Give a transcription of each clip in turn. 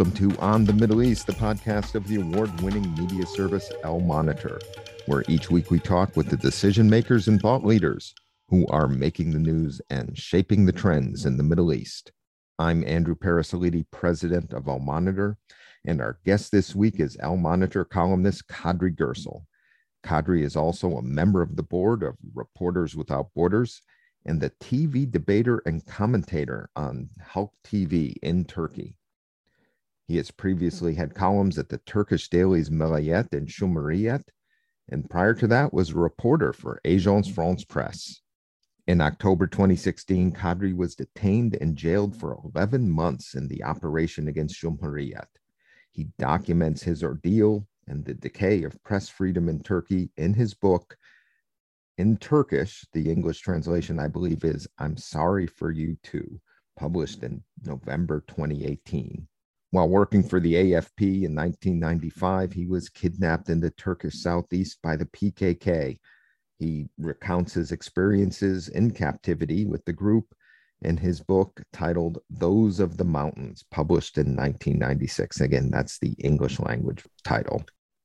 Welcome to On the Middle East, the podcast of the award winning media service Al Monitor, where each week we talk with the decision makers and thought leaders who are making the news and shaping the trends in the Middle East. I'm Andrew Parasiliti, president of Al Monitor, and our guest this week is Al Monitor columnist Kadri Gursel. Kadri is also a member of the board of Reporters Without Borders and the TV debater and commentator on Halk TV in Turkey. He has previously had columns at the Turkish dailies Milliyet and Cumhuriyet, and prior to that was a reporter for Agence France Presse. In October 2016, Kadri was detained and jailed for 11 months in the operation against Cumhuriyet. He documents his ordeal and the decay of press freedom in Turkey in his book. In Turkish, the English translation, I believe, is I'm Sorry for You Too, published in November 2018. While working for the AFP in 1995, he was kidnapped in the Turkish southeast by the PKK. He recounts his experiences in captivity with the group in his book titled Those of the Mountains, published in 1996. Again, that's the English language title.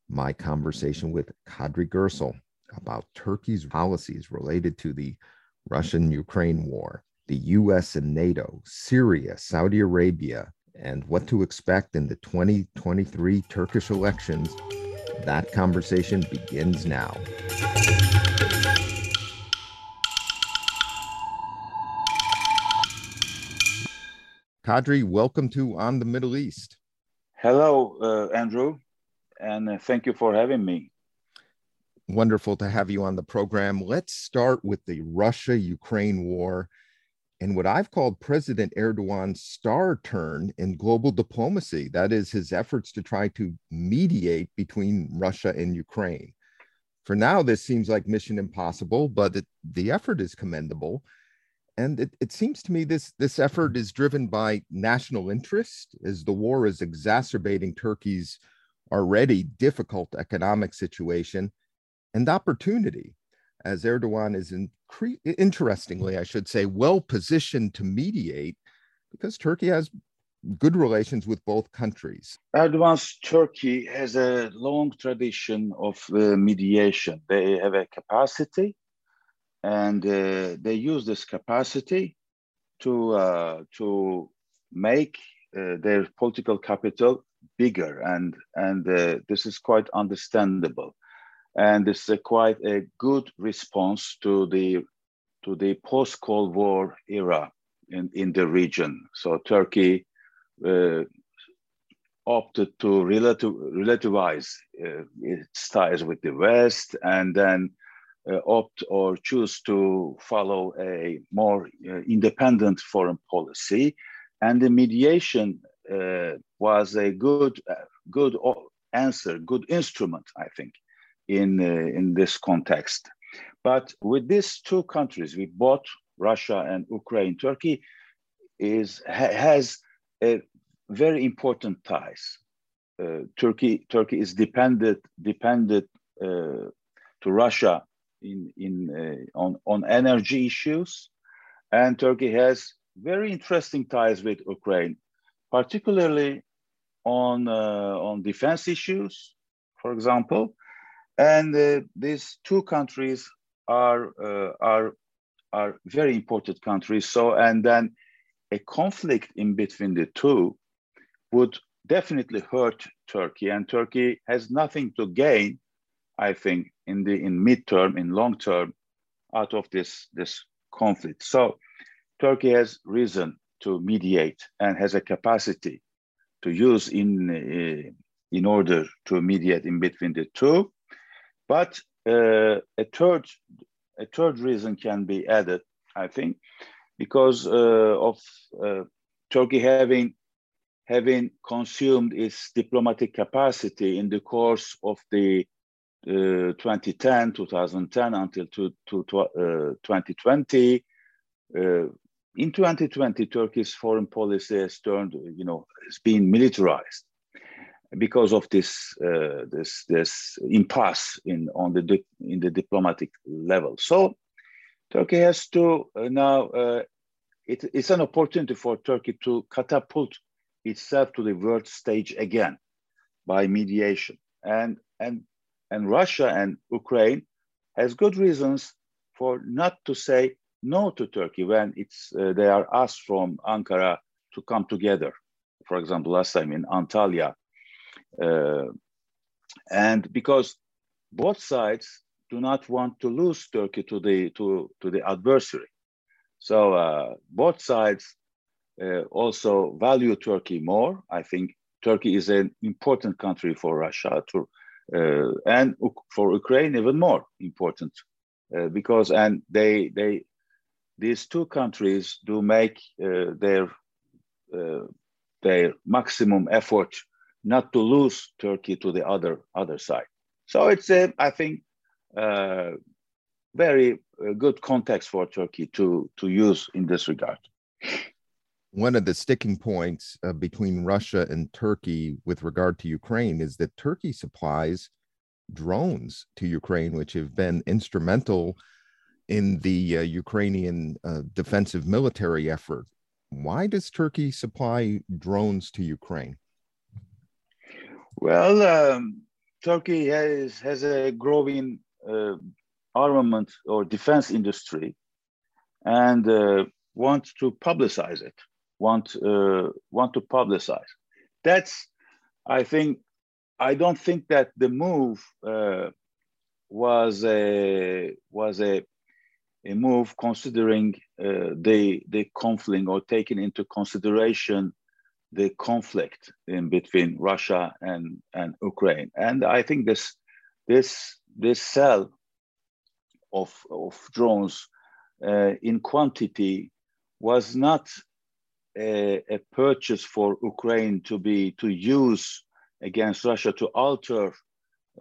My conversation with Kadri Gursel about Turkey's policies related to the Russian Ukraine war, the US and NATO, Syria, Saudi Arabia, and what to expect in the 2023 Turkish elections, that conversation begins now. Kadri, welcome to On the Middle East. Hello, uh, Andrew, and uh, thank you for having me. Wonderful to have you on the program. Let's start with the Russia Ukraine war and what I've called President Erdogan's star turn in global diplomacy. That is his efforts to try to mediate between Russia and Ukraine. For now, this seems like mission impossible, but it, the effort is commendable. And it, it seems to me this, this effort is driven by national interest as the war is exacerbating Turkey's already difficult economic situation and opportunity as Erdogan is interestingly, I should say, well positioned to mediate because Turkey has good relations with both countries. Erdogan's Turkey has a long tradition of uh, mediation. They have a capacity, and uh, they use this capacity to uh, to make uh, their political capital bigger, and and uh, this is quite understandable and this is a quite a good response to the to the post-Cold War era in, in the region. So Turkey uh, opted to relative, relativize uh, its ties with the West and then uh, opt or choose to follow a more uh, independent foreign policy. And the mediation uh, was a good, uh, good answer, good instrument, I think in, uh, in this context. But with these two countries, with both Russia and Ukraine, Turkey is, ha, has a very important ties. Uh, Turkey, Turkey is dependent, dependent uh, to Russia in, in, uh, on, on energy issues. And Turkey has very interesting ties with Ukraine, particularly on, uh, on defense issues, for example, and uh, these two countries are uh, are are very important countries. So and then a conflict in between the two would definitely hurt Turkey, and Turkey has nothing to gain, I think, in the in midterm, in long term, out of this this conflict. So Turkey has reason to mediate and has a capacity to use in uh, in order to mediate in between the two. But uh, a third a third reason can be added, I think, because uh, of uh, Turkey having having consumed its diplomatic capacity in the course of the uh, 2010, 2010 until to, to, to uh, 2020. Uh, in 2020, Turkey's foreign policy has turned, you know, has been militarized because of this uh, this this impasse in on the in the diplomatic level. So Turkey has to uh, now uh, it, it's an opportunity for Turkey to catapult itself to the world stage again by mediation. And, and, and Russia and Ukraine has good reasons for not to say no to Turkey when it's, uh, they are asked from Ankara to come together. For example, last time in Antalya. Uh, and because both sides do not want to lose Turkey to the, to, to the adversary. So uh, both sides uh, also value Turkey more. I think Turkey is an important country for Russia to, uh, and for Ukraine even more important uh, because and they they these two countries do make uh, their their maximum effort not to lose Turkey to the other other side. So it's a I think very good context for Turkey to to use in this regard one of the sticking points uh, between Russia and Turkey with regard to Ukraine is that Turkey supplies drones to Ukraine, which have been instrumental in the uh, Ukrainian uh, defensive military effort. Why does Turkey supply drones to Ukraine? Well, um, Turkey has, has a growing uh, armament or defense industry and uh, wants to publicize it want uh, want to publicize. That's, I think, I don't think that the move uh, was a was a a move considering uh, the the conflict or taking into consideration the conflict in between Russia and and Ukraine. And I think this this this cell of of drones uh, in quantity was not a, a, purchase for Ukraine to be to use against Russia to alter,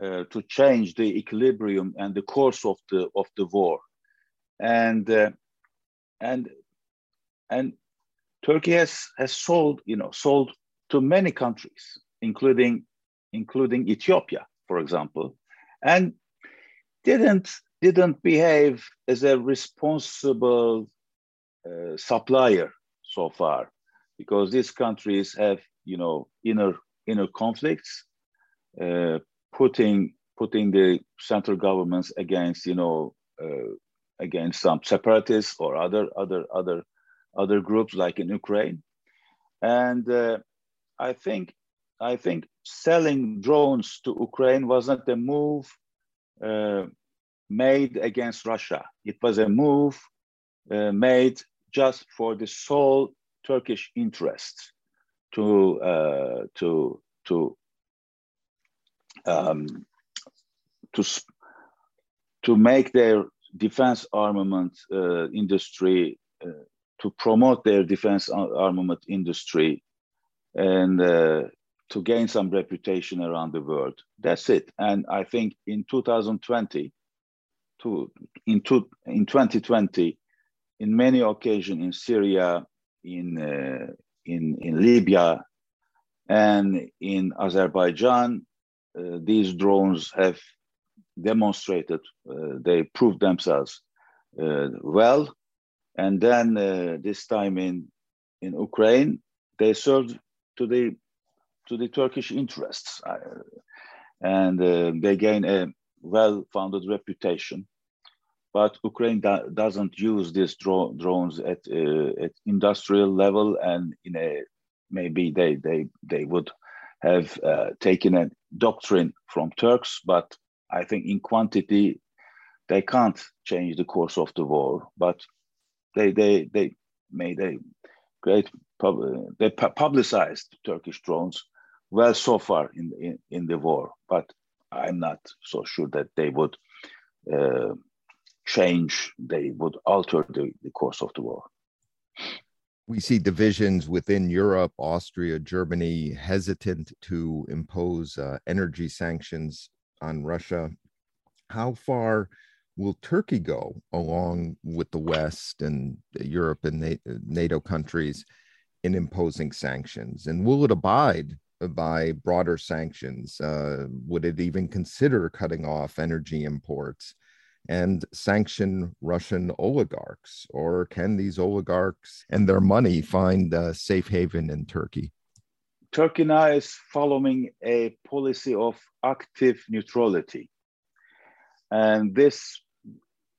uh, to change the equilibrium and the course of the of the war, and uh, and and Turkey has has sold you know sold to many countries, including including Ethiopia, for example, and didn't didn't behave as a responsible uh, supplier so far, because these countries have, you know, inner inner conflicts, uh, putting putting the central governments against, you know, uh, against some separatists or other other other other groups like in Ukraine, and uh, I think I think selling drones to Ukraine wasn't a move uh, made against Russia. It was a move uh, made just for the sole Turkish interests to uh, to to um, to to make their defense armament uh, industry uh, to promote their defense armament industry and uh, to gain some reputation around the world. That's it. And I think in 2020, to, in, in 2020, in many occasions in Syria, in, uh, in, in Libya, and in Azerbaijan, uh, these drones have demonstrated, uh, they proved themselves uh, well. And then uh, this time in, in Ukraine, they served to the, to the Turkish interests. Uh, and they gain a well-founded reputation but Ukraine doesn't use these dro drones at, uh, at industrial level, and in a maybe they they they would have uh, taken a doctrine from Turks, but I think in quantity they can't change the course of the war. But they they they made a great pub they pu publicized Turkish drones well so far in, in in the war, but I'm not so sure that they would. Uh, change, they would alter the, the course of the war. We see divisions within Europe, Austria, Germany hesitant to impose uh, energy sanctions on Russia. How far will Turkey go along with the West and Europe and NATO countries in imposing sanctions? And will it abide by broader sanctions? Uh, would it even consider cutting off energy imports? and sanction Russian oligarchs? Or can these oligarchs and their money find a safe haven in Turkey? Turkey now is following a policy of active neutrality. And this,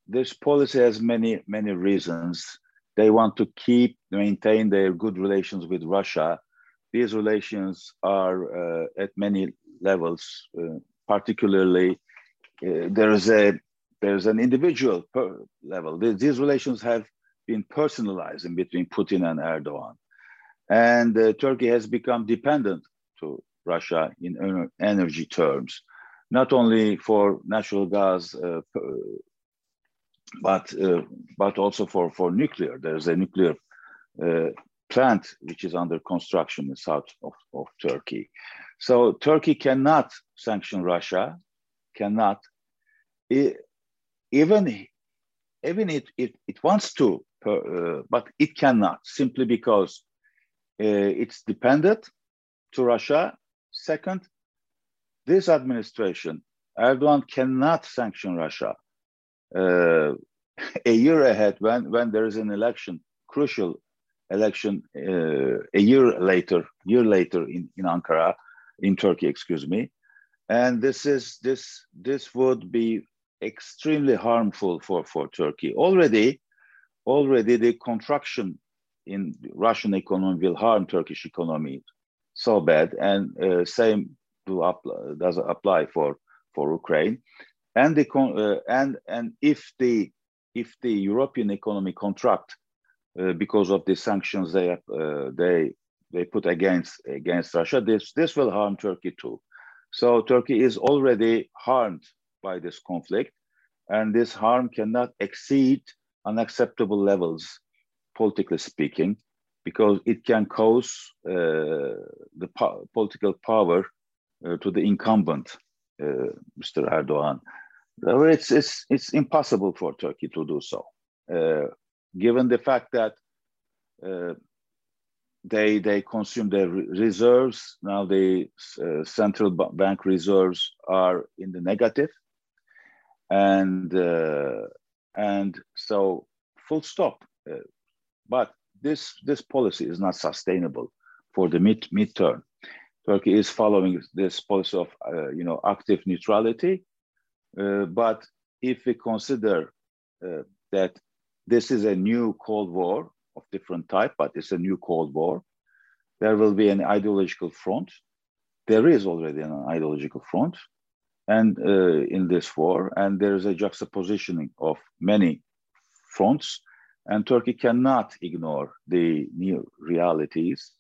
this policy has many, many reasons. They want to keep, maintain their good relations with Russia. These relations are uh, at many levels, uh, particularly uh, there is a there's an individual level. These relations have been personalized in between Putin and Erdogan. And uh, Turkey has become dependent to Russia in energy terms, not only for natural gas, uh, but uh, but also for for nuclear. There's a nuclear uh, plant which is under construction in south of, of Turkey. So Turkey cannot sanction Russia, cannot, it, even even it, it, it wants to, uh, but it cannot simply because uh, it's dependent to Russia. Second, this administration, Erdogan cannot sanction Russia. Uh, a year ahead, when, when there is an election, crucial election, uh, a year later, year later in, in Ankara, in Turkey, excuse me, and this is this this would be extremely harmful for for Turkey. Already, already the contraction in Russian economy will harm Turkish economy so bad, and uh, same do apply, does apply for for Ukraine, and the uh, and and if the if the European economy contract uh, because of the sanctions they uh, they they put against against Russia, this this will harm Turkey too. So Turkey is already harmed by this conflict, and this harm cannot exceed unacceptable levels politically speaking, because it can cause uh, the po political power to the incumbent, uh, Mr. Erdogan. It's, it's, it's impossible for Turkey to do so, uh, given the fact that uh, they, they consume their reserves. Now the uh, central bank reserves are in the negative. And, and so full stop. But this, this policy is not sustainable for the mid midterm. Turkey is following this policy of uh, you know active neutrality, uh, but if we consider uh, that this is a new Cold War of different type, but it's a new Cold War, there will be an ideological front. There is already an ideological front, and uh, in this war, and there is a juxtapositioning of many fronts and Turkey cannot ignore the new realities.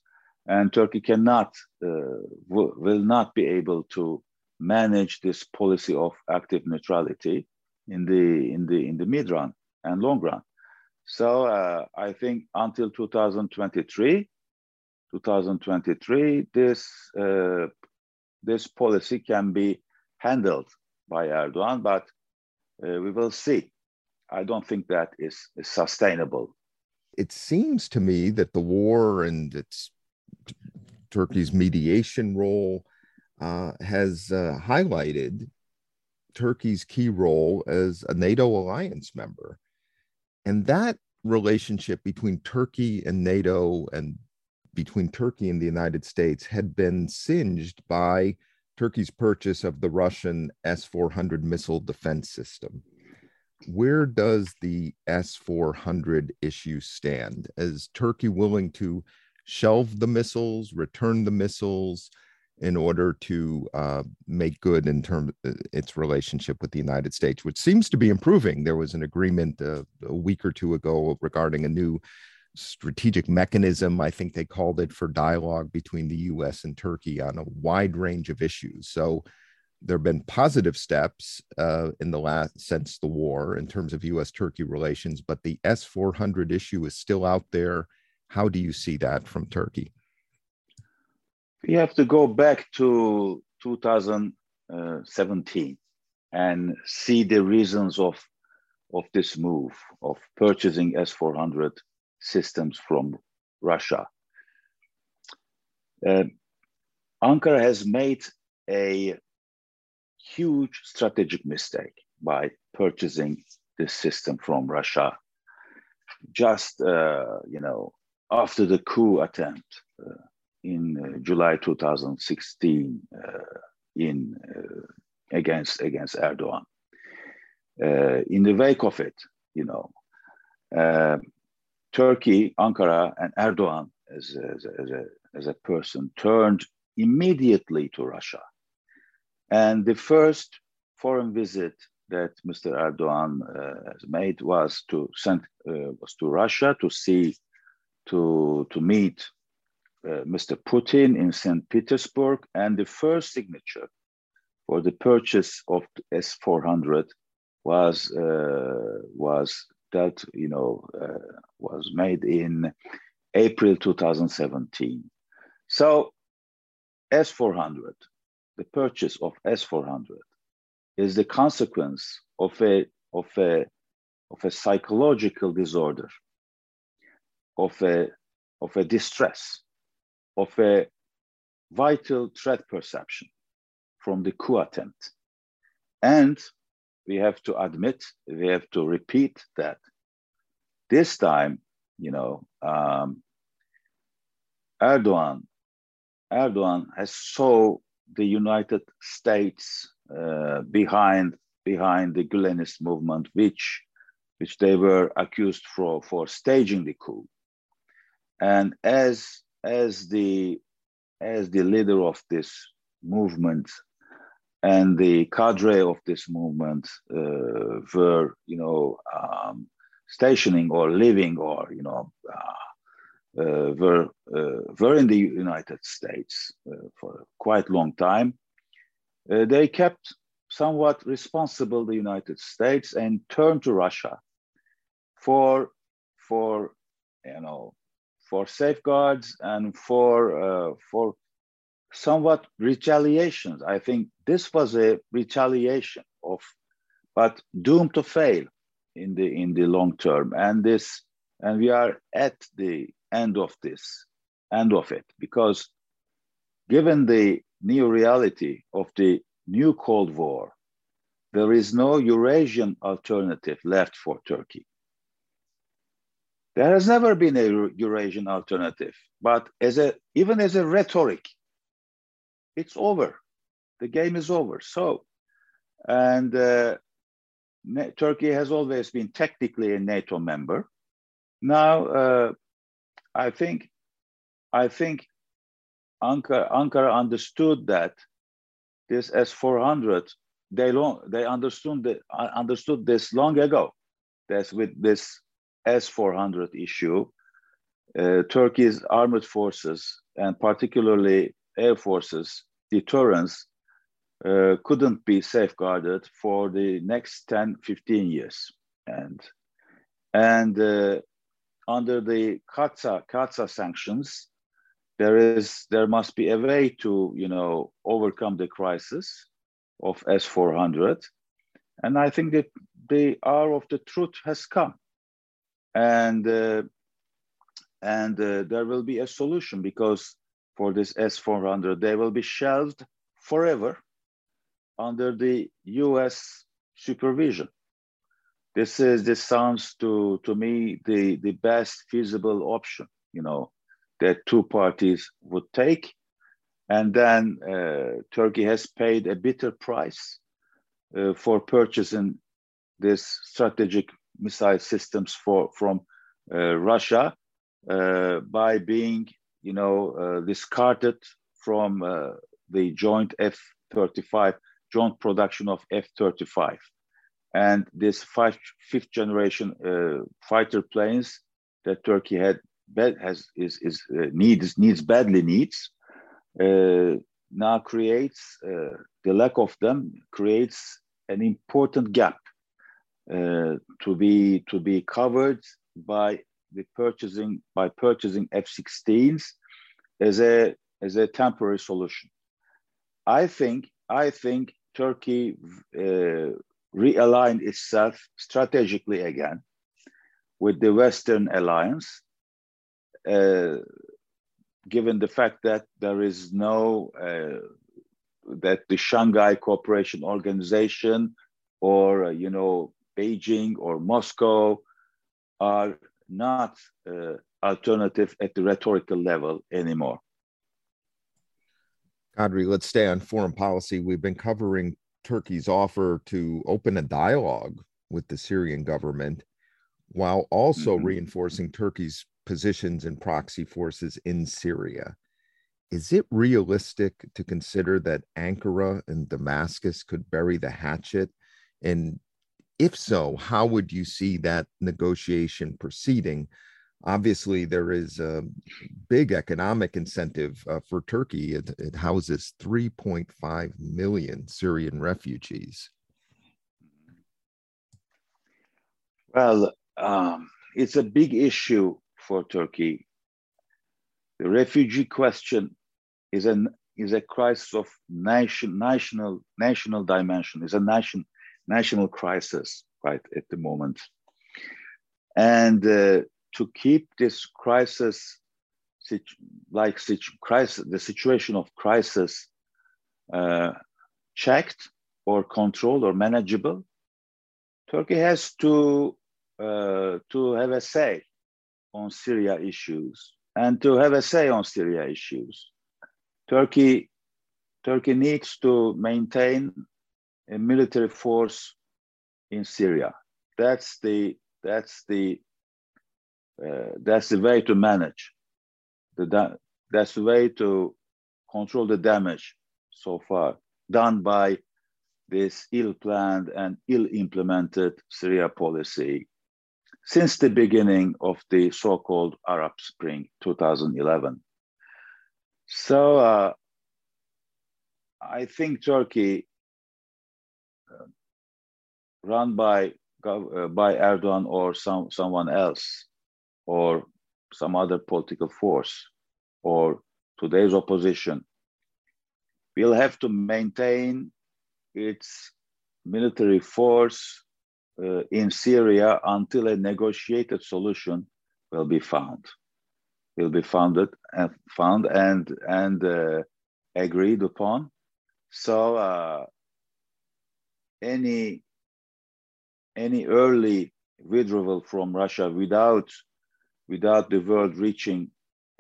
And Turkey cannot, uh, will not be able to manage this policy of active neutrality in the, in the, in the mid run and long run. So uh, I think until 2023, 2023, this, uh, this policy can be handled by Erdogan, but uh, we will see. I don't think that is, is sustainable. It seems to me that the war and its Turkey's mediation role uh, has uh, highlighted Turkey's key role as a NATO alliance member. And that relationship between Turkey and NATO and between Turkey and the United States had been singed by Turkey's purchase of the Russian S 400 missile defense system where does the S 400 issue stand? Is Turkey willing to shelve the missiles, return the missiles in order to uh, make good in terms uh, its relationship with the United States, which seems to be improving? There was an agreement uh, a week or two ago regarding a new strategic mechanism, I think they called it, for dialogue between the US and Turkey on a wide range of issues. So, there have been positive steps uh, in the last since the war in terms of U.S. Turkey relations, but the S 400 issue is still out there. How do you see that from Turkey? We have to go back to 2017 and see the reasons of of this move of purchasing S 400 systems from Russia. Uh, Ankara has made a huge strategic mistake by purchasing this system from Russia. Just uh, you know, after the coup attempt uh, in uh, July 2016 uh, in against against Erdogan. in the wake of it, you know, Turkey, Ankara, and Erdogan as, as, as, a, as a person turned immediately to Russia. And the first foreign visit that Mr. Erdogan uh, has made was to send uh, was to Russia to see to to meet uh, Mr. Putin in St. Petersburg, and the first signature for the purchase of S400 was uh, was that you know uh, was made in April 2017. So S400, the purchase of S400 is the consequence of a, of a, of a psychological disorder, of a, of a distress, of a vital threat perception from the coup attempt. And we have to admit, we have to repeat that this time, you know, um, Erdogan, Erdogan has saw the United States uh, behind behind the Gülenist movement, which which they were accused for for staging the coup. And as as the as the leader of this movement and the cadre of this movement uh, were, you know, um, stationing or living or, you know, uh, uh, were uh, were in the United States uh, for a quite long time. Uh, they kept somewhat responsible the United States and turned to Russia for for you know for safeguards and for uh, for somewhat retaliations. I think this was a retaliation of, but doomed to fail in the in the long term. And this and we are at the end of this end of it because given the new reality of the new Cold War, there is no Eurasian alternative left for Turkey. There has never been a Eurasian alternative, but as a even as a rhetoric, it's over. The game is over. So, and uh, Turkey has always been technically a NATO member. Now, uh, I think, I think Ankara, Ankara understood that this S400, they long, they understood that, uh, understood this long ago. That with this S400 issue, uh, Turkey's armed forces and particularly air forces deterrence uh, couldn't be safeguarded for the next 10, 15 years. And, and uh, under the CAATSA, CAATSA sanctions, there is there must be a way to you know overcome the crisis of S400, and I think that the hour of the truth has come, and uh, and uh, there will be a solution because for this S400 they will be shelved forever under the U.S. supervision. This is this sounds to to me the the best feasible option. You know, that two parties would take. And then uh, Turkey has paid a bitter price uh, for purchasing this strategic missile systems for, from uh, Russia uh, by being, you know, uh, discarded from the joint F-35, joint production of F-35. And this five, fifth generation fighter planes that Turkey had bad has is, is uh, needs needs badly needs uh, now creates uh, the lack of them creates an important gap to be to be covered by the purchasing by purchasing F-16s as a as a temporary solution. I think I think Turkey uh, realigned itself strategically again with the Western alliance uh, given the fact that there is no uh, that the Shanghai Cooperation Organization or uh, you know Beijing or Moscow are not uh, alternative at the rhetorical level anymore. Kadri, let's stay on foreign policy. We've been covering Turkey's offer to open a dialogue with the Syrian government while also mm-hmm. reinforcing Turkey's positions and proxy forces in Syria. Is it realistic to consider that Ankara and Damascus could bury the hatchet? And if so, how would you see that negotiation proceeding? Obviously, there is a big economic incentive uh, for Turkey. It, it houses 3.5 million Syrian refugees. Well, um, it's a big issue for Turkey. The refugee question is an is a crisis of nation, national national dimension. It's a nation national crisis right at the moment, and uh, to keep this crisis, like crisis, the situation of crisis, uh, checked or controlled or manageable, Turkey has to uh, to have a say on Syria issues and to have a say on Syria issues. Turkey, Turkey needs to maintain a military force in Syria. That's the that's the uh, that's the way to manage the that's the way to control the damage so far done by this ill-planned and ill-implemented Syria policy since the beginning of the so-called Arab Spring 2011. So uh, I think Turkey, run by uh, by Erdogan or some someone else, or some other political force, or today's opposition, will have to maintain its military force uh, in Syria until a negotiated solution will be found, will be founded and found and and uh, agreed upon. So uh, any any early withdrawal from Russia without without the world reaching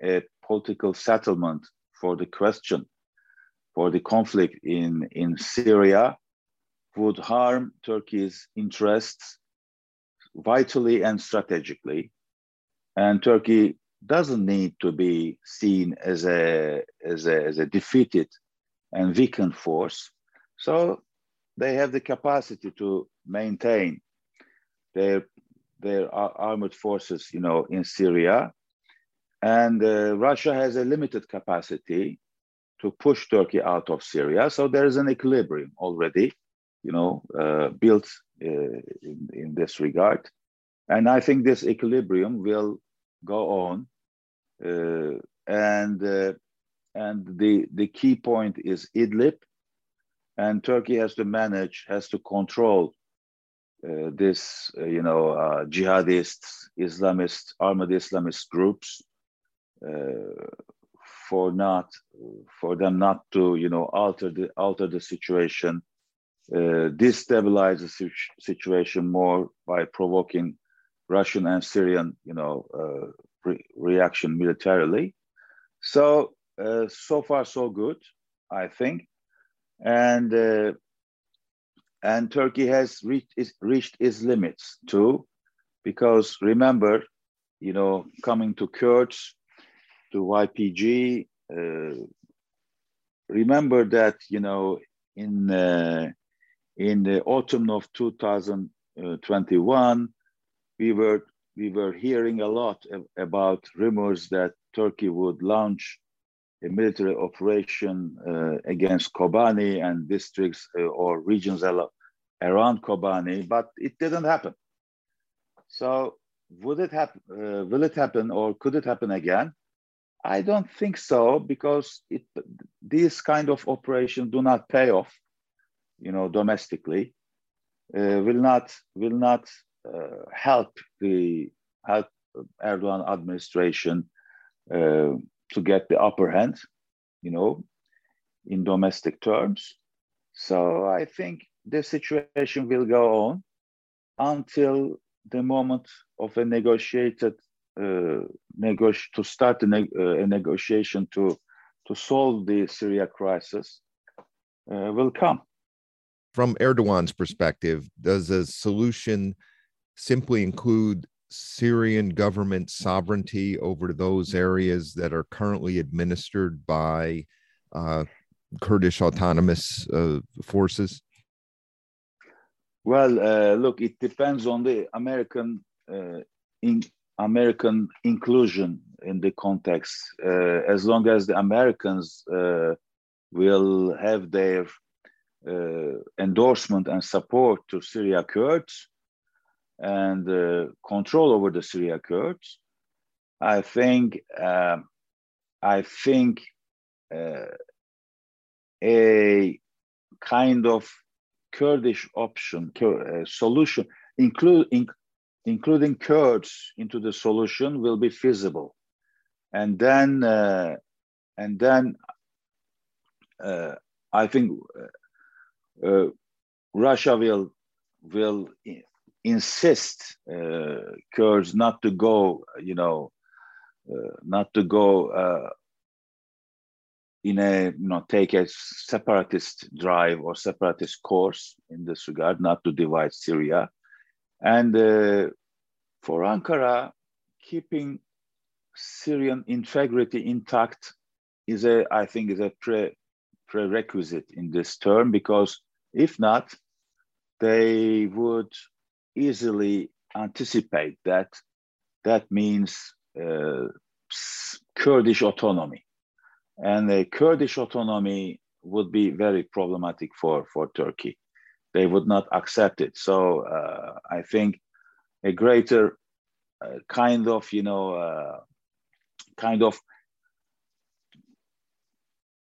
a political settlement for the question for the conflict in in Syria would harm Turkey's interests vitally and strategically. And Turkey doesn't need to be seen as a, as a, as a defeated and weakened force. So they have the capacity to maintain their, their armored forces, you know, in Syria. And uh, Russia has a limited capacity to push Turkey out of Syria. So there is an equilibrium already you know, uh, built uh, in, in this regard. And I think this equilibrium will go on. Uh, and and the, the key point is Idlib. And Turkey has to manage, has to control uh, this, uh, you know, uh, jihadists, Islamist, armed Islamist groups, for not, for them not to, you know, alter the alter the situation uh, destabilize the situation more by provoking Russian and Syrian, you know, uh, re reaction militarily. So uh, so far so good, I think, and uh, and Turkey has reached reached its limits too, because remember, you know, coming to Kurds, to YPG. Uh, remember that you know in uh, in the autumn of 2021, we were we were hearing a lot about rumors that Turkey would launch a military operation uh, against Kobani and districts uh, or regions around Kobani, but it didn't happen. So would it happen? Uh, will it happen, or could it happen again? I don't think so because it, these kind of operations do not pay off you know, domestically, uh, will not will not uh, help the help Erdogan administration uh, to get the upper hand, you know, in domestic terms. So I think the situation will go on until the moment of a negotiated uh, to start a, uh, a, negotiation to to solve the Syria crisis uh, will come. From Erdogan's perspective, does a solution simply include Syrian government sovereignty over those areas that are currently administered by uh, Kurdish autonomous uh, forces? Well, uh, look, it depends on the American uh, in American inclusion in the context. Uh, as long as the Americans uh, will have their uh, endorsement and support to Syria Kurds and uh, control over the Syria Kurds, I think I think a kind of Kurdish option, uh, solution, include, in, including Kurds into the solution will be feasible. And then, uh, and then uh, I think uh, uh, Russia will, will insist uh, Kurds not to go, you know, not to go in a you know take a separatist drive or separatist course in this regard, not to divide Syria, and uh, for Ankara, keeping Syrian integrity intact is a I think is a pre, prerequisite in this term because if not, they would easily anticipate that. That means uh, Kurdish autonomy and the Kurdish autonomy would be very problematic for, for Turkey. They would not accept it. So uh, I think a greater uh, kind of, you know, uh, kind of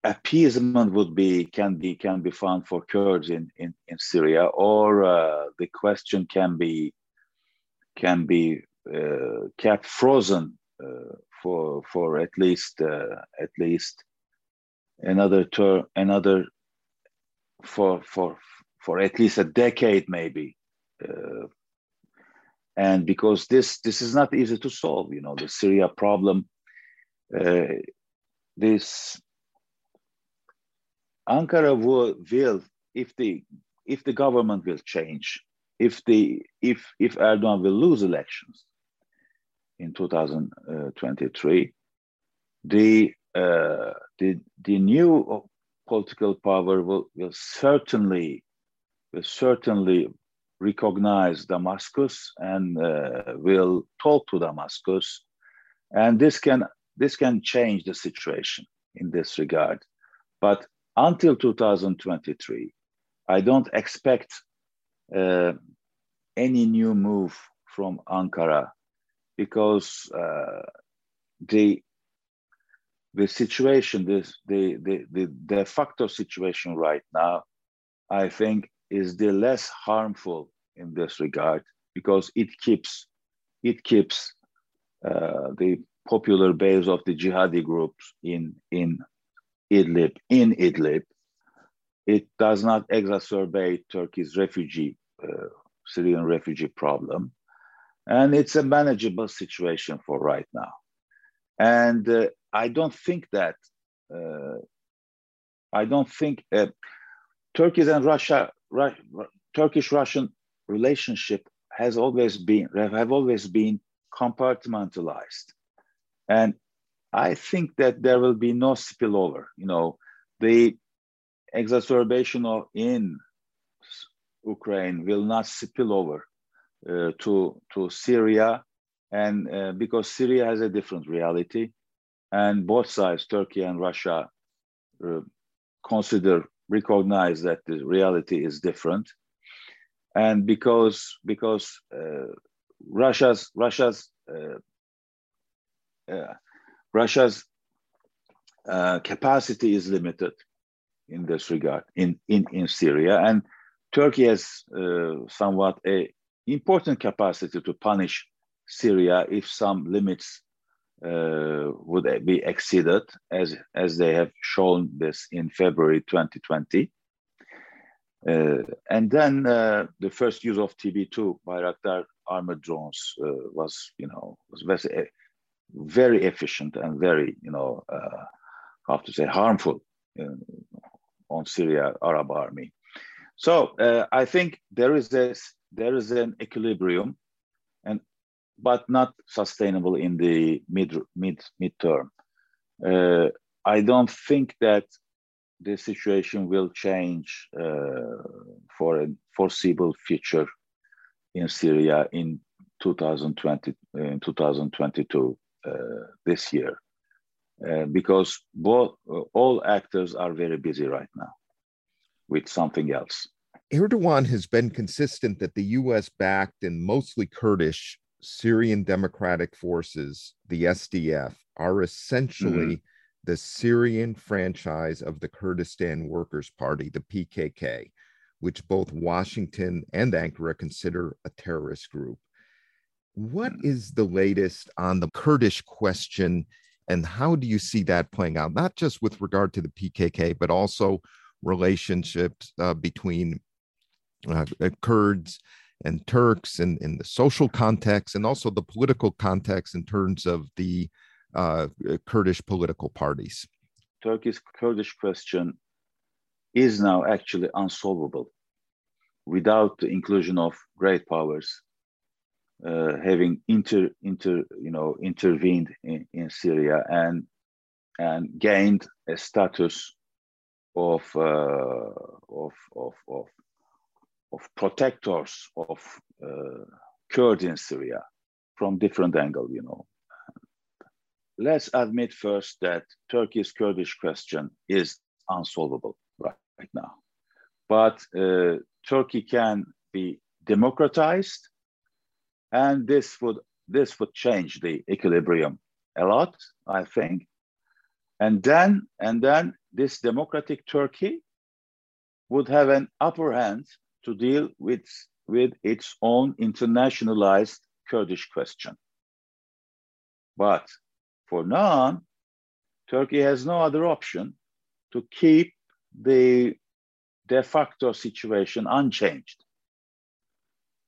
appeasement would be can be can be found for Kurds in in, in Syria, or uh, the question can be can be uh, kept frozen uh, for for at least uh, at least another tour another for for for at least a decade maybe. Uh, and because this this is not easy to solve you know the syria problem uh, this ankara will, will if the if the government will change if the if if erdogan will lose elections in 2023, the, uh, the, the new political power will, will certainly will certainly recognize Damascus and uh, will talk to Damascus, and this can this can change the situation in this regard. But until 2023, I don't expect uh, any new move from Ankara because uh, the the situation, this the, the the de facto situation right now, I think is the less harmful in this regard because it keeps it keeps uh, the popular base of the jihadi groups in in Idlib in Idlib. It does not exacerbate Turkey's refugee uh, Syrian refugee problem and it's a manageable situation for right now. And uh, I don't think that uh, I don't think uh, Turkey and Russia, Ru- Turkish-Russian relationship has always been have always been compartmentalized, and I think that there will be no spillover. You know, the exacerbation of in Ukraine will not spill over to to Syria, and uh, because Syria has a different reality, and both sides, Turkey and Russia, uh, consider recognize that the reality is different, and because because Russia's Russia's Russia's uh, capacity is limited in this regard in, in, in Syria. And Turkey has uh, somewhat a important capacity to punish Syria if some limits uh, would be exceeded, as, as they have shown this in February 2020. Uh, and then uh, the first use of TB2 Bayraktar armored drones uh, was, you know, was very, very efficient and very, you know, uh, how to say, harmful uh, on Syria Arab army. So uh, I think there is this, there is an equilibrium, and but not sustainable in the mid mid midterm. Uh, I don't think that the situation will change uh, for a foreseeable future in Syria in 2020 in 2022 uh, this year uh, because both all actors are very busy right now with something else. Erdogan has been consistent that the US backed and mostly Kurdish Syrian Democratic Forces, the SDF, are essentially mm-hmm. the Syrian franchise of the Kurdistan Workers' Party, the PKK, which both Washington and Ankara consider a terrorist group. What mm. the latest on the Kurdish question, and how do you see that playing out, not just with regard to the PKK, but also relationships uh, between uh, uh, Kurds and Turks and in the social context and also the political context in terms of the uh, Kurdish political parties? Turkey's Kurdish question is now actually unsolvable without the inclusion of great powers uh, having inter, inter, you know, intervened in, in Syria and and gained a status of, uh, of, of, of, of, protectors of uh, Kurds in Syria from different angle, you know. Let's admit first that Turkey's Kurdish question is unsolvable right, right now. But uh, Turkey can be democratized, and this would this would change the equilibrium a lot, I think. And then and then this democratic Turkey would have an upper hand to deal with with its own internationalized Kurdish question. But for now, Turkey has no other option to keep the de facto situation unchanged.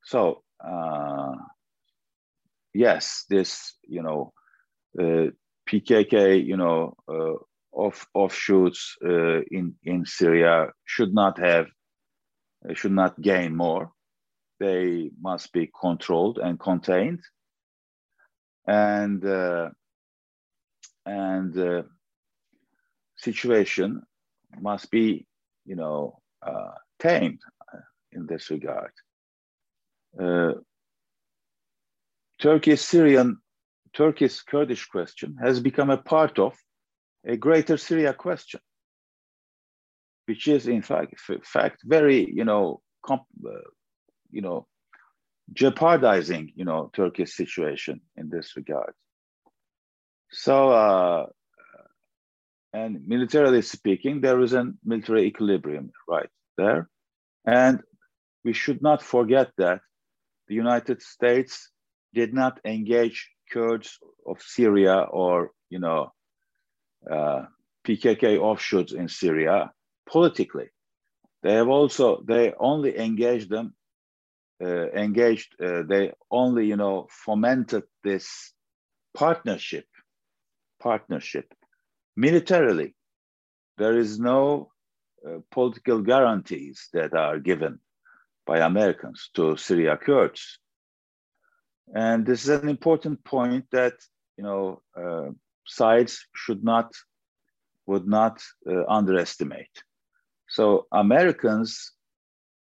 So uh, yes, this you know uh, PKK you know uh, off offshoots uh, in in Syria should not have should not gain more. They must be controlled and contained, and uh, and uh, situation must be you know uh, tamed in this regard. Uh, Turkish Syrian, Turkish Kurdish question has become a part of a greater Syria question, which is in fact, fact very, you know, comp, uh, you know, jeopardizing, you know, Turkish situation in this regard. So, uh, and militarily speaking, there is a military equilibrium right there. And we should not forget that the United States did not engage Kurds of Syria or, you know, uh, PKK offshoots in Syria politically. They have also, they only engaged them, uh, engaged, uh, they only, you know, fomented this partnership, partnership Militarily, there is no uh, political guarantees that are given by Americans to Syria Kurds. And this is an important point that you know uh, sides should not would not uh, underestimate. So Americans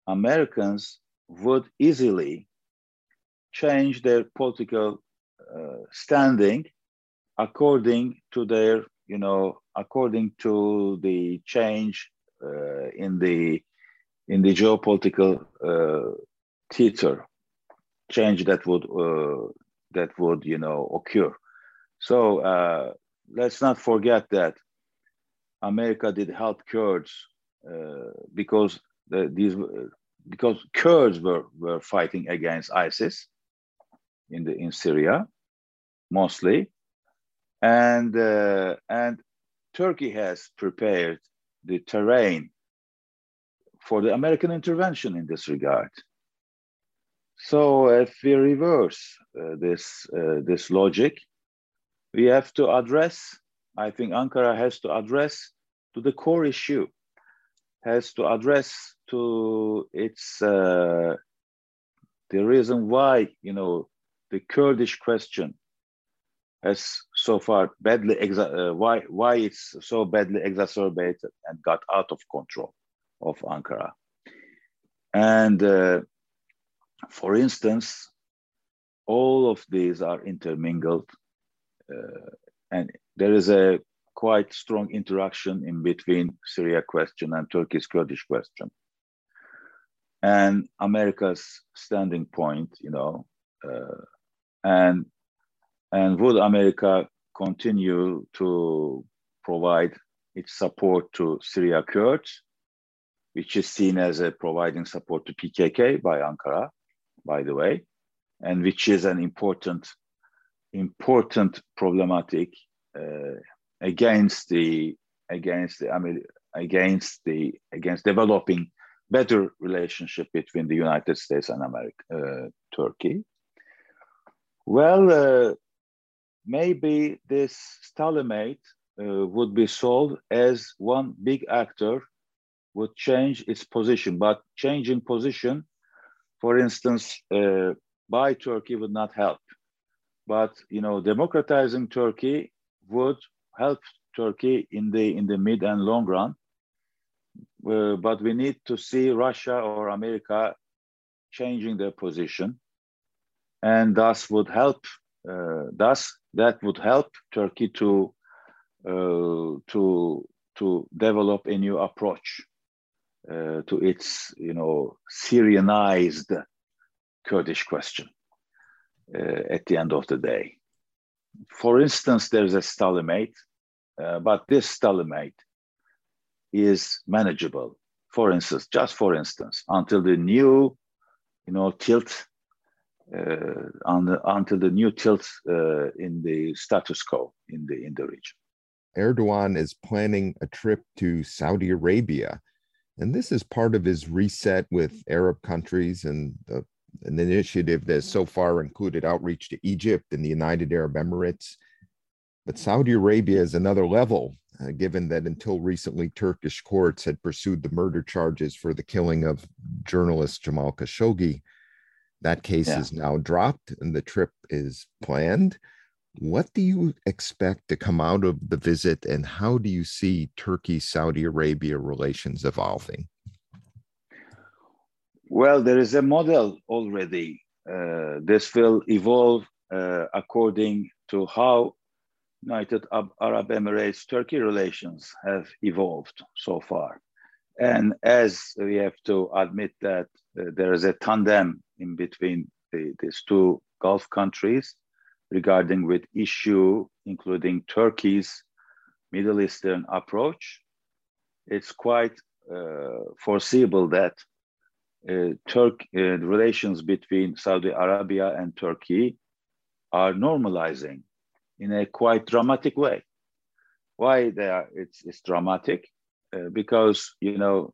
Americans would easily change their political uh, standing according to their you know, according to the change uh, in the in the geopolitical uh, theater, change that would uh, that would you know occur. So uh, let's not forget that America did help Kurds because the, these because Kurds were were fighting against ISIS in the in Syria mostly and uh, and Turkey has prepared the terrain for the American intervention in this regard. So if we reverse uh, this uh, this logic, we have to address I think Ankara has to address to the core issue, has to address to its uh, the reason why you know the Kurdish question has so far badly exa- uh, why why it's so badly exacerbated and got out of control of Ankara. And uh, for instance, all of these are intermingled, uh, and there is a quite strong interaction in between Syria question and Turkey's Kurdish question. And America's standing point, you know, uh, and and would America continue to provide its support to Syria Kurds, which is seen as a providing support to PKK by Ankara, by the way, and which is an important, important problematic uh, against the against the I mean against the against developing better relationship between the United States and America, uh, Turkey. Well, uh, maybe this stalemate uh, would be solved as one big actor would change its position, but changing position, for instance, uh, by Turkey would not help. But you know, democratizing Turkey would help Turkey in the in the mid and long run. Uh, but we need to see Russia or America changing their position, and thus would help. Uh, thus, that would help Turkey to uh, to to develop a new approach uh, to its you know Syrianized Kurdish question uh, at the end of the day. For instance, there's a stalemate, uh, but this stalemate is manageable. For instance, just for instance, until the new, you know, tilt, uh, the, until the new tilt uh, in the status quo in the in the region. Erdogan is planning a trip to Saudi Arabia, and this is part of his reset with Arab countries and the an initiative that so far included outreach to Egypt and the United Arab Emirates. But Saudi Arabia is another level, uh, given that until recently, Turkish courts had pursued the murder charges for the killing of journalist Jamal Khashoggi. That case yeah. is now dropped and the trip is planned. What do you expect to come out of the visit, and how do you see Turkey Saudi Arabia relations evolving? Well, there is a model already. Uh, this will evolve uh, according to how United Arab Emirates Turkey relations have evolved so far. And as we have to admit that uh, there is a tandem in between the, these two Gulf countries regarding with issue, including Turkey's Middle Eastern approach, it's quite uh, foreseeable that uh, Turk uh, relations between Saudi Arabia and Turkey are normalizing in a quite dramatic way. Why they are? It's it's dramatic uh, because you know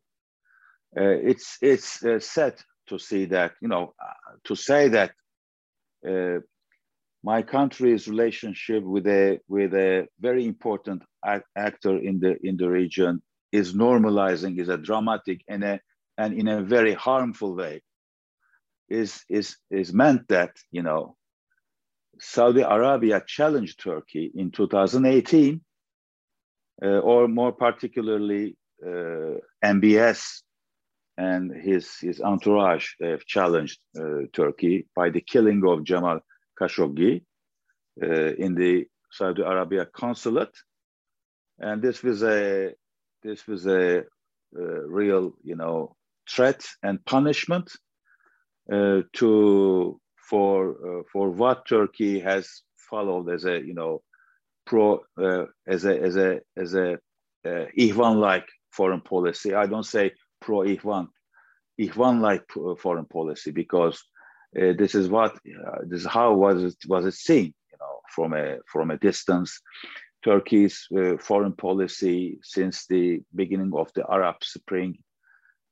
uh, it's it's uh, sad to see that you know uh, to say that my country's relationship with a with a very important actor in the in the region is normalizing is a dramatic and a and in a very harmful way is is is meant that you know Saudi Arabia challenged Turkey in 2018 uh, or more particularly uh, MBS and his his entourage have challenged uh, Turkey by the killing of Jamal Khashoggi uh, in the Saudi Arabia consulate. And this was a this was a, a real you know threat and punishment uh, to for uh, for what Turkey has followed as a you know pro uh, as a as a as a uh, Ihwan like foreign policy. I don't say pro Ihwan, Ihwan like foreign policy because uh, this is what uh, this is how was it was it seen you know from a from a distance. Turkey's uh, foreign policy since the beginning of the Arab Spring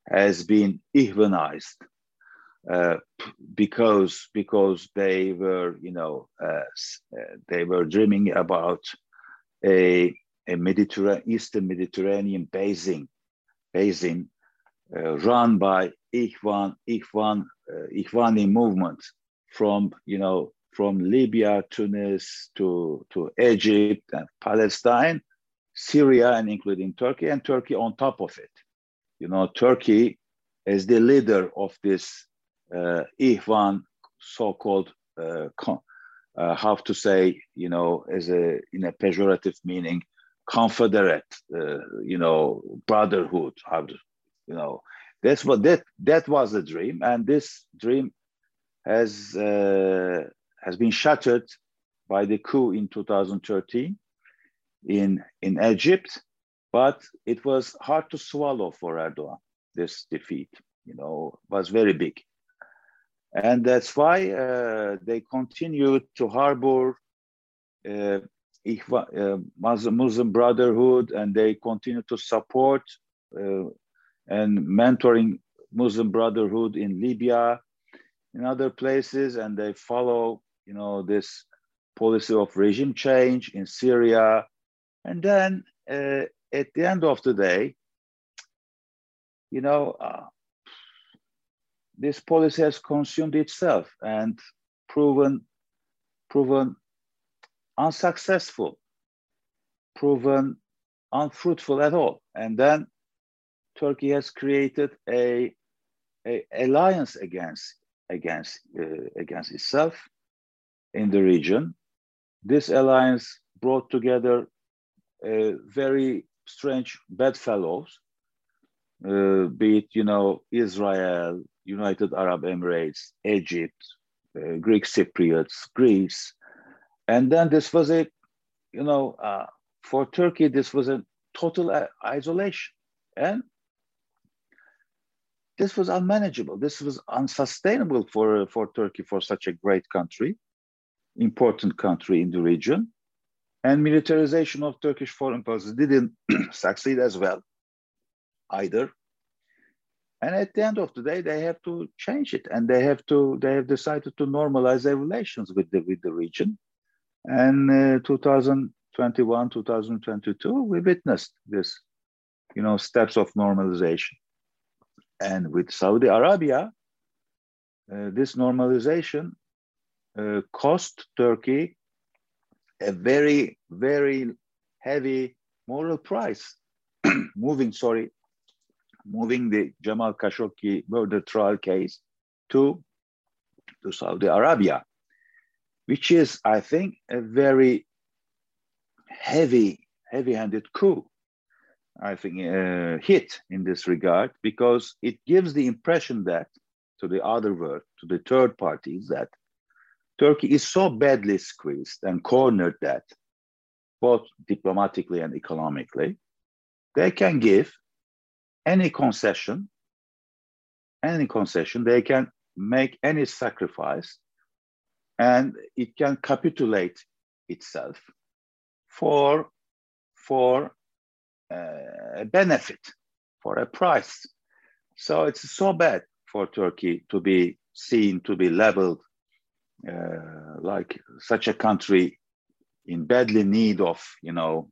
has been Ihwanized uh, because because they were you know uh, uh, they were dreaming about a a Mediterranean, Eastern Mediterranean basin, basin uh, run by Ikhwan, Ikhwan, uh, Ikhwani movement from, you know, from Libya, Tunis to, to Egypt and Palestine, Syria, and including Turkey, and Turkey on top of it. You know, Turkey as the leader of this uh, Ikhwan so-called uh, uh, how to say, you know, as a in a pejorative meaning, confederate, you know, brotherhood. How to, you know, that's what that that was the dream, and this dream has has been shattered by the coup in 2013 in in Egypt, but it was hard to swallow for Erdogan. This defeat, you know, was very big. And that's why uh, they continue to harbor uh, uh, Muslim Brotherhood and they continue to support uh, and mentoring Muslim Brotherhood in Libya, in other places, and they follow, you know, this policy of regime change in Syria. And then uh, at the end of the day, you know, uh, this policy has consumed itself and proven proven unsuccessful, proven unfruitful at all. And then Turkey has created a, a alliance against against uh, against itself in the region. This alliance brought together uh, very strange bedfellows, uh, be it you know Israel, United Arab Emirates, Egypt, uh, Greek Cypriots, Greece. And then this was a, you know, uh, for Turkey, this was a total uh, isolation. And this was unmanageable. This was unsustainable for, for Turkey, for such a great country, important country in the region. And militarization of Turkish foreign policy didn't succeed as well either. And at the end of the day, they have to change it, and they have to they have decided to normalize their relations with the with the region. And uh, 2021, 2022, we witnessed this, you know, steps of normalization. And with Saudi Arabia, uh, this normalization uh, cost Turkey a very, very heavy moral price, moving, sorry, moving the Jamal Khashoggi murder trial case to, to Saudi Arabia, which is, I think, a very heavy, heavy-handed coup. I think uh, hit in this regard because it gives the impression that to the other world, to the third parties, that Turkey is so badly squeezed and cornered that both diplomatically and economically, they can give any concession, any concession, they can make any sacrifice and it can capitulate itself for, for uh, a benefit, for a price. So it's so bad for Turkey to be seen to be labeled uh, like such a country in badly need of, you know,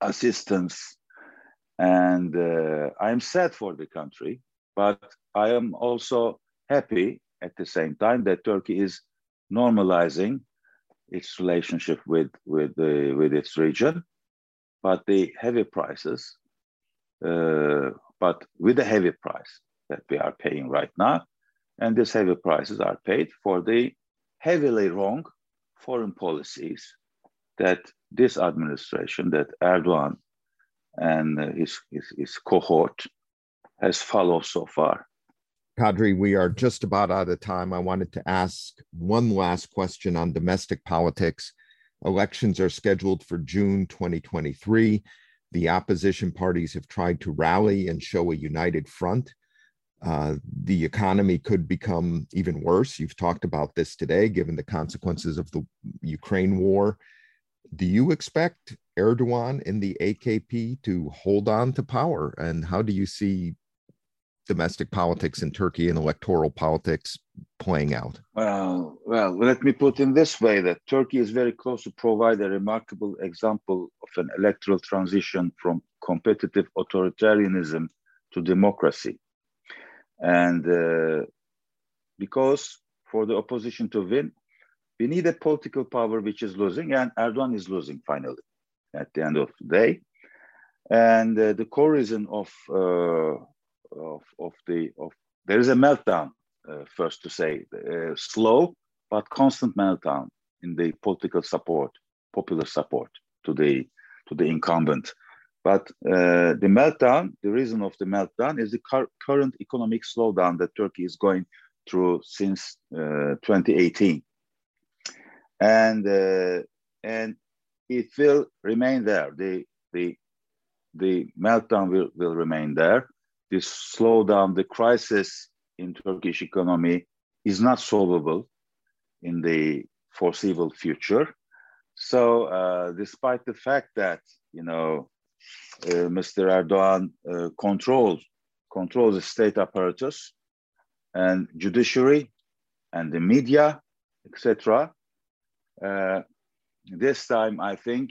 assistance and uh, I'm sad for the country, but I am also happy at the same time that Turkey is normalizing its relationship with with the with its region, but the heavy prices, uh, but with the heavy price that we are paying right now, and these heavy prices are paid for the heavily wrong foreign policies that this administration, that Erdogan and uh, his, his, his cohort has followed so far. Kadri, we are just about out of time. I wanted to ask one last question on domestic politics. Elections are scheduled for June 2023. The opposition parties have tried to rally and show a united front. Uh, the economy could become even worse. You've talked about this today, given the consequences of the Ukraine war. Do you expect Erdogan in the AKP to hold on to power? And how do you see domestic politics in Turkey and electoral politics playing out? Well, well, let me put in this way that Turkey is very close to provide a remarkable example of an electoral transition from competitive authoritarianism to democracy. And uh, because for the opposition to win, we need a political power which is losing, and Erdogan is losing finally at the end of the day. And uh, the core reason of, uh, of, of the of there is a meltdown. Uh, first to say, uh, slow but constant meltdown in the political support, popular support to the to the incumbent. But uh, the meltdown, the reason of the meltdown is the current economic slowdown that Turkey is going through since uh, 2018, and and it will remain there. The the the meltdown will, will remain there. This slowdown, the crisis in Turkish economy is not solvable in the foreseeable future. So, uh, despite the fact that you know uh, Mr. Erdogan uh, controls controls the state apparatus and judiciary and the media, etc. This time, I think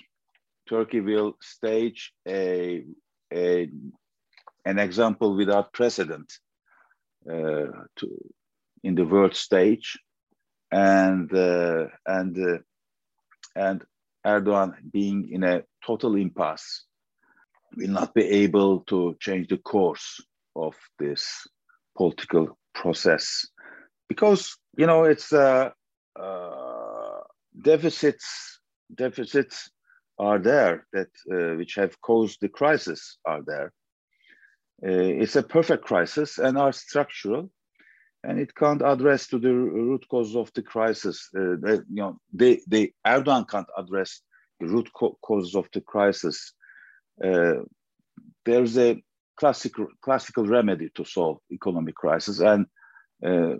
Turkey will stage a, a an example without precedent uh, to, in the world stage. And uh, and uh, and Erdogan being in a total impasse will not be able to change the course of this political process. Because you know it's uh, uh, deficits deficits are there that uh, which have caused the crisis are there uh, it's a perfect crisis and are structural and it can't address to the root cause of the crisis. Uh, they, you know, they, they Erdogan can't address the root co- causes of the crisis. Uh, there's a classical classical remedy to solve economic crisis, and uh,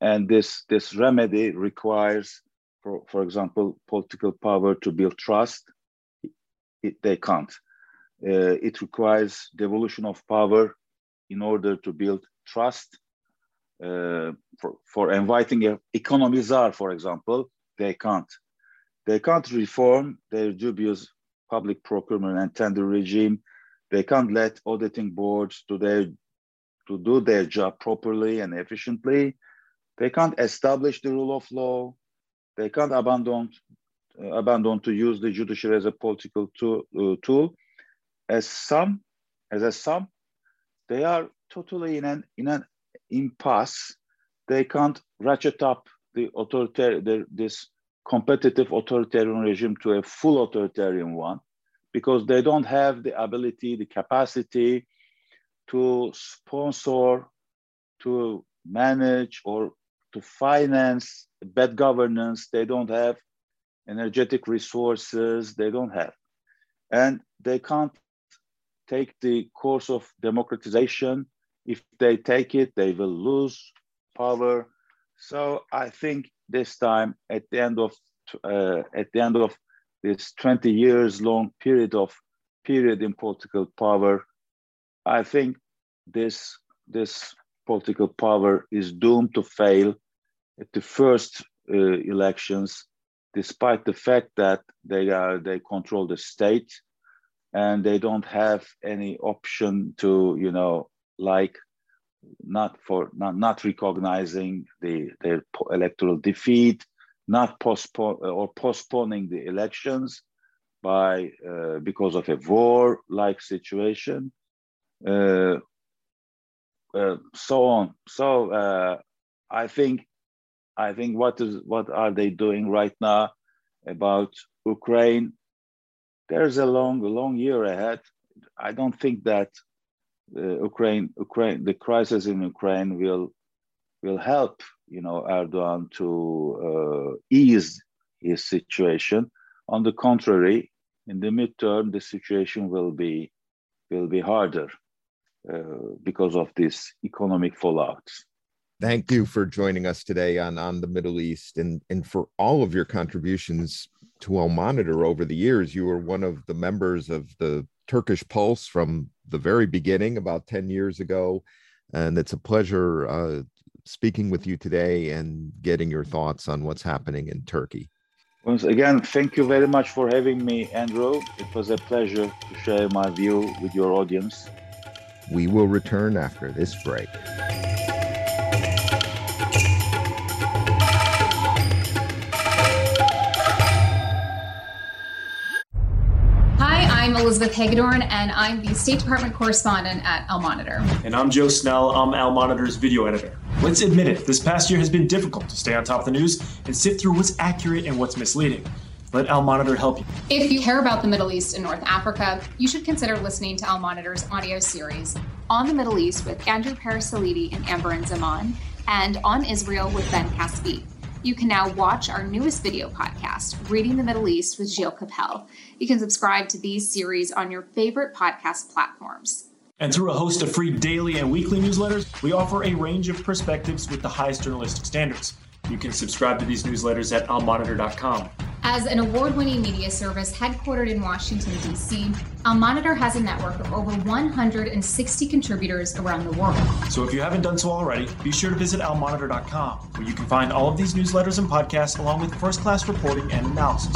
and this this remedy requires, for, for example, political power to build trust. It, they can't. Uh, it requires devolution of power in order to build trust uh, for, for inviting economy czar, for example, they can't. They can't reform their dubious public procurement and tender regime. They can't let auditing boards do their to do their job properly and efficiently. They can't establish the rule of law. They can't abandon uh, abandon to use the judiciary as a political tool. Uh, tool. As some, as a some, they are totally in an in an impasse, they can't ratchet up the authoritarian, this competitive authoritarian regime to a full authoritarian one because they don't have the ability, the capacity to sponsor, to manage, or to finance bad governance. They don't have energetic resources, they don't have. And they can't take the course of democratization if they take it, they will lose power. So I think this time, at the end of uh, at the end of this 20 years long period of period in political power, I think this this political power is doomed to fail at the first uh, elections, despite the fact that they are they control the state and they don't have any option to you know like not for not, not recognizing the their electoral defeat, not postpone or postponing the elections by uh, because of a war-like situation, uh, uh, so on. So uh, I think I think what is what are they doing right now about Ukraine? There's a long long year ahead. I don't think that uh, Ukraine, Ukraine, the crisis in Ukraine will will help, you know, Erdogan to uh, ease his situation. On the contrary, in the midterm, the situation will be will be harder uh, because of this economic fallouts. Thank you for joining us today on on the Middle East and and for all of your contributions to Al Monitor over the years. You were one of the members of the Turkish Pulse from the very beginning, about 10 years ago. And it's a pleasure uh, speaking with you today and getting your thoughts on what's happening in Turkey. Once again, thank you very much for having me, Andrew. It was a pleasure to share my view with your audience. We will return after this break. I'm Elizabeth Hagedorn, and I'm the State Department correspondent at Al Monitor. And I'm Joe Snell. I'm Al Monitor's video editor. Let's admit it, this past year has been difficult to stay on top of the news and sift through what's accurate and what's misleading. Let Al Monitor help you. If you care about the Middle East and North Africa, you should consider listening to Al Monitor's audio series on the Middle East with Andrew Parasiliti and Amberin Zaman, and on Israel with Ben Caspit. You can now watch our newest video podcast, Reading the Middle East with Gilles Kepel. You can subscribe to these series on your favorite podcast platforms. And through a host of free daily and weekly newsletters, we offer a range of perspectives with the highest journalistic standards. You can subscribe to these newsletters at almonitor.com. As an award winning media service headquartered in Washington, D.C., Al Monitor has a network of over 160 contributors around the world. So if you haven't done so already, be sure to visit almonitor.com, where you can find all of these newsletters and podcasts along with first class reporting and analysis.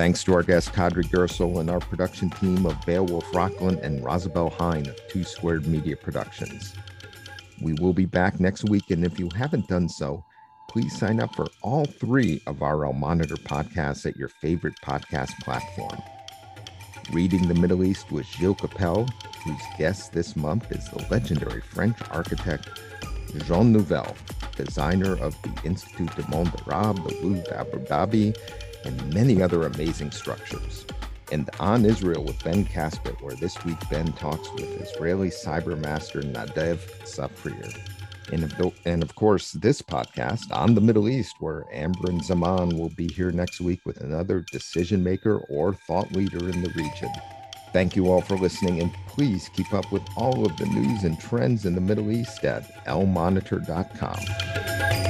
Thanks to our guest Kadri Gursel and our production team of Beowulf Rockland and Rosabelle Hine of Two Squared Media Productions. We will be back next week, and if you haven't done so, please sign up for all three of our Al Monitor podcasts at your favorite podcast platform. Reading the Middle East with Gilles Kepel, whose guest this month is the legendary French architect Jean Nouvel, designer of the Institut du Monde Arabe, the Louvre Abu Dhabi, and many other amazing structures. And on Israel with Ben Caspit, where this week Ben talks with Israeli cyber master Nadav Zafrir. And of, course, this podcast on the Middle East, where Amberin Zaman will be here next week with another decision maker or thought leader in the region. Thank you all for listening, and please keep up with all of the news and trends in the Middle East at almonitor.com.